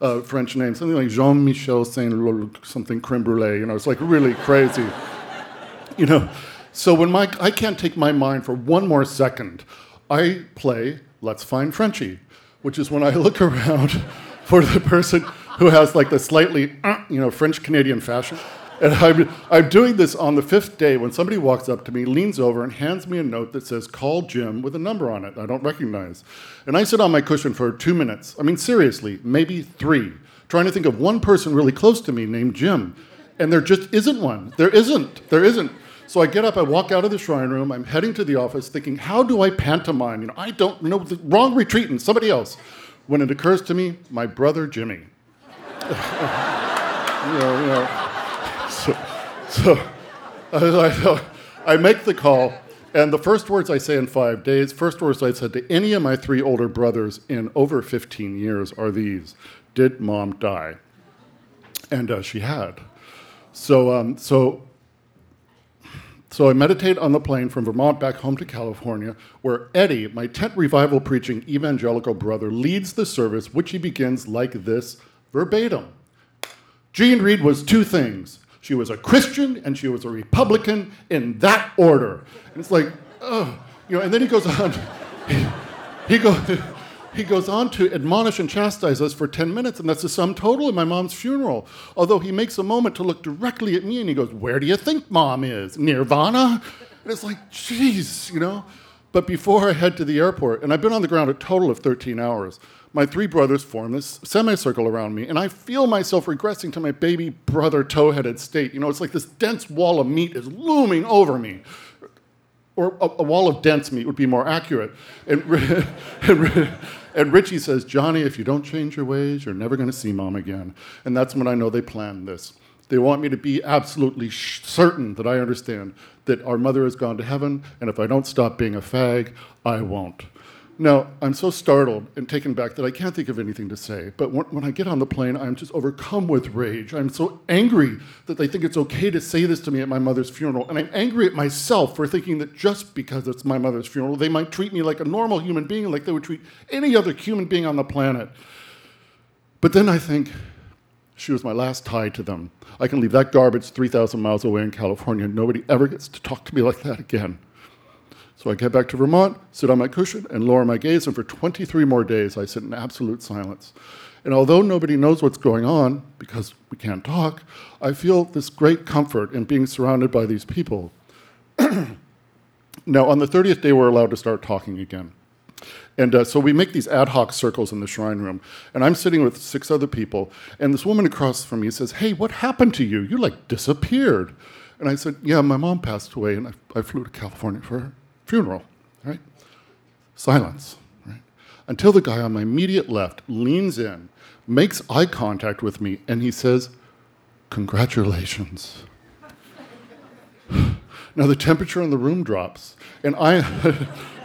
uh, French name, something like Jean-Michel Saint something creme brulee. You know, it's like really (laughs) crazy. You know, so when my I can't take my mind for one more second, I play Let's Find Frenchie, which is when I look (laughs) around for the person who has like the slightly, uh, you know, French Canadian fashion. And I'm, I'm doing this on the fifth day when somebody walks up to me, leans over, and hands me a note that says, Call Jim with a number on it I don't recognize. And I sit on my cushion for two minutes. I mean, seriously, maybe three, trying to think of one person really close to me named Jim. And there just isn't one. There isn't. There isn't. So I get up, I walk out of the shrine room, I'm heading to the office thinking, how do I pantomime? You know, I don't know, the wrong retreatant, somebody else. When it occurs to me, my brother Jimmy. (laughs) you know, you know. So, so I, I make the call, and the first words I say in five days, first words I said to any of my three older brothers in over 15 years are these Did mom die? And uh, she had. So, um, so, so I meditate on the plane from Vermont back home to California, where Eddie, my tent revival preaching evangelical brother, leads the service, which he begins like this verbatim. Jean Read was two things she was a Christian and she was a Republican in that order. And it's like, oh, you know, and then he goes on, he, (laughs) he, go, he goes on to admonish and chastise us for 10 minutes, and that's the sum total in my mom's funeral. Although he makes a moment to look directly at me and he goes, Where do you think mom is? Nirvana? And it's like, jeez, you know? But before I head to the airport, and I've been on the ground a total of 13 hours, my three brothers form this semicircle around me, and I feel myself regressing to my baby brother toe headed state. You know, it's like this dense wall of meat is looming over me. Or a, a wall of dense meat would be more accurate. And, (laughs) and, and Richie says, Johnny, if you don't change your ways, you're never going to see mom again. And that's when I know they planned this. They want me to be absolutely certain that I understand that our mother has gone to heaven, and if I don't stop being a fag, I won't. Now, I'm so startled and taken back that I can't think of anything to say. But when I get on the plane, I'm just overcome with rage. I'm so angry that they think it's okay to say this to me at my mother's funeral. And I'm angry at myself for thinking that just because it's my mother's funeral, they might treat me like a normal human being, like they would treat any other human being on the planet. But then I think, she was my last tie to them. I can leave that garbage 3,000 miles away in California. Nobody ever gets to talk to me like that again. So I get back to Vermont, sit on my cushion, and lower my gaze, and for 23 more days I sit in absolute silence. And although nobody knows what's going on, because we can't talk, I feel this great comfort in being surrounded by these people. (clears throat) now, on the 30th day, we're allowed to start talking again. And uh, so we make these ad hoc circles in the shrine room. And I'm sitting with six other people. And this woman across from me says, Hey, what happened to you? You like disappeared. And I said, Yeah, my mom passed away, and I, I flew to California for her funeral, right? Silence, right? Until the guy on my immediate left leans in, makes eye contact with me, and he says, Congratulations. (laughs) now the temperature in the room drops, and I,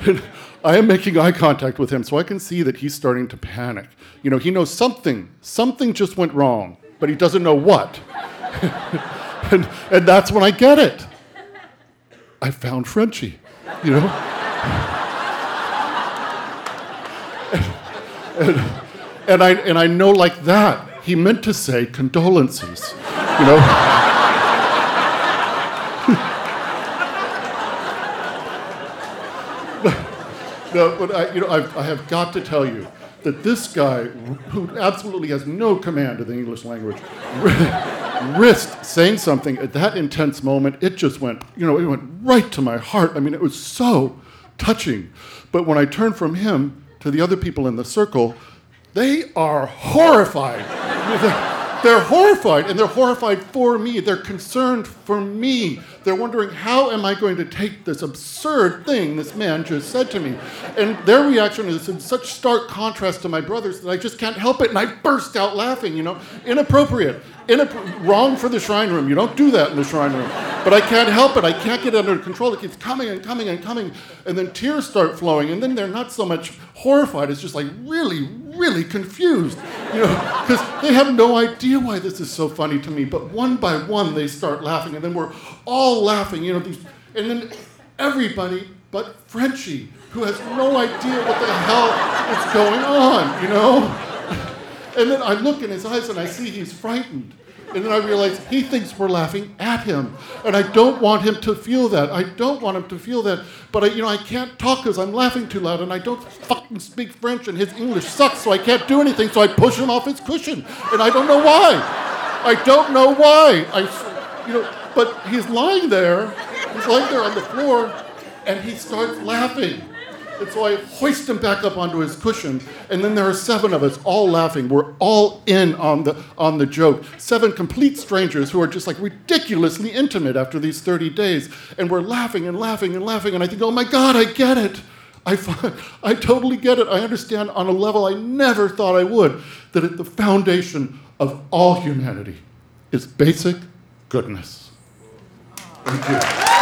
(laughs) I am making eye contact with him, so I can see that he's starting to panic. You know, he knows something, something just went wrong, but he doesn't know what. (laughs) and, and that's when I get it. I found Frenchie you know? and, and, I, and I know like that, he meant to say condolences, you know? (laughs) no, but I, you know, I've, I have got to tell you that this guy, who absolutely has no command of the English language, (laughs) risked saying something at that intense moment. It just went, you know, it went right to my heart. I mean, it was so touching. But when I turned from him to the other people in the circle, they are horrified. (laughs) they're horrified, and they're horrified for me. They're concerned for me. They're wondering, how am I going to take this absurd thing this man just said to me? And their reaction is in such stark contrast to my brother's that I just can't help it, and I burst out laughing, you know? Inappropriate. Inapp- wrong for the shrine room. You don't do that in the shrine room. But I can't help it. I can't get it under control. It keeps coming and coming and coming. And then tears start flowing. And then they're not so much horrified, it's just like really, really confused. You know, because they have no idea why this is so funny to me. But one by one, they start laughing. And then we're all laughing, you know. These, and then everybody but Frenchie, who has no idea what the hell is going on, you know? And then I look in his eyes and I see he's frightened. And then I realize he thinks we're laughing at him. And I don't want him to feel that. I don't want him to feel that. But I, you know, I can't talk because I'm laughing too loud and I don't fucking speak French and his English sucks, so I can't do anything. So I push him off his cushion. And I don't know why. I don't know why. I, you know, but he's lying there. He's lying there on the floor and he starts laughing. And so I hoist him back up onto his cushion, and then there are seven of us all laughing. We're all in on the on the joke. Seven complete strangers who are just like ridiculously intimate after these 30 days, and we're laughing and laughing and laughing. And I think, oh my God, I get it. I, I totally get it. I understand on a level I never thought I would that at the foundation of all humanity is basic goodness. Thank you.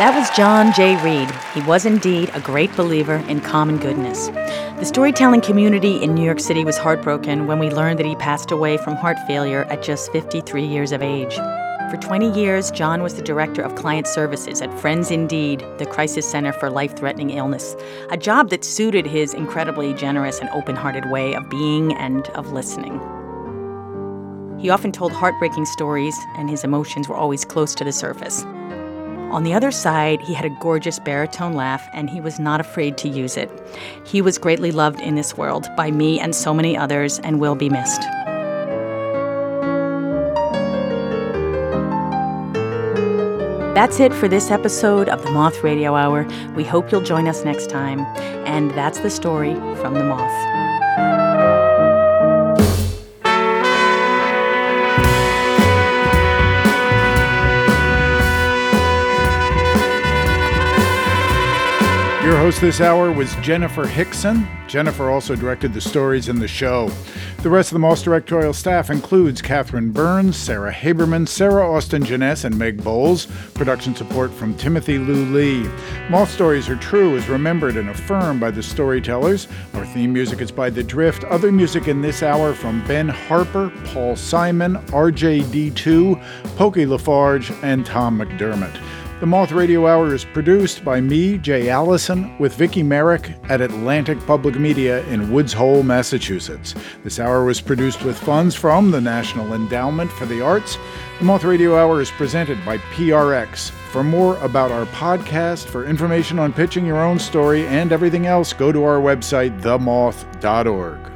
That was Jon Jay Read. He was indeed a great believer in common goodness. The storytelling community in New York City was heartbroken when we learned that he passed away from heart failure at just 53 years of age. For 20 years, Jon was the director of client services at Friends Indeed, the crisis center for life threatening illness, a job that suited his incredibly generous and open hearted way of being and of listening. He often told heartbreaking stories, and his emotions were always close to the surface. On the other side, he had a gorgeous baritone laugh, and he was not afraid to use it. He was greatly loved in this world by me and so many others, and will be missed. That's it for this episode of the Moth Radio Hour. We hope you'll join us next time. And that's the story from the Moth. Your host this hour was Jenifer Hixson. Jenifer also directed the stories in the show. The rest of the Moth directorial staff includes Catherine Burns, Sarah Haberman, Sarah Austin Jenness, and Meg Bowles. Production support from Timothy Lou Ly. Moth Stories Are True is remembered and affirmed by the storytellers. Our theme music is by The Drift. Other music in this hour from Ben Harper, Paul Simon, RJD2, Pokey LaFarge, and Tom McDermott. The Moth Radio Hour is produced by me, Jay Allison, with Vicki Merrick at Atlantic Public Media in Woods Hole, Massachusetts. This hour was produced with funds from the National Endowment for the Arts. The Moth Radio Hour is presented by PRX. For more about our podcast, for information on pitching your own story and everything else, go to our website, themoth.org.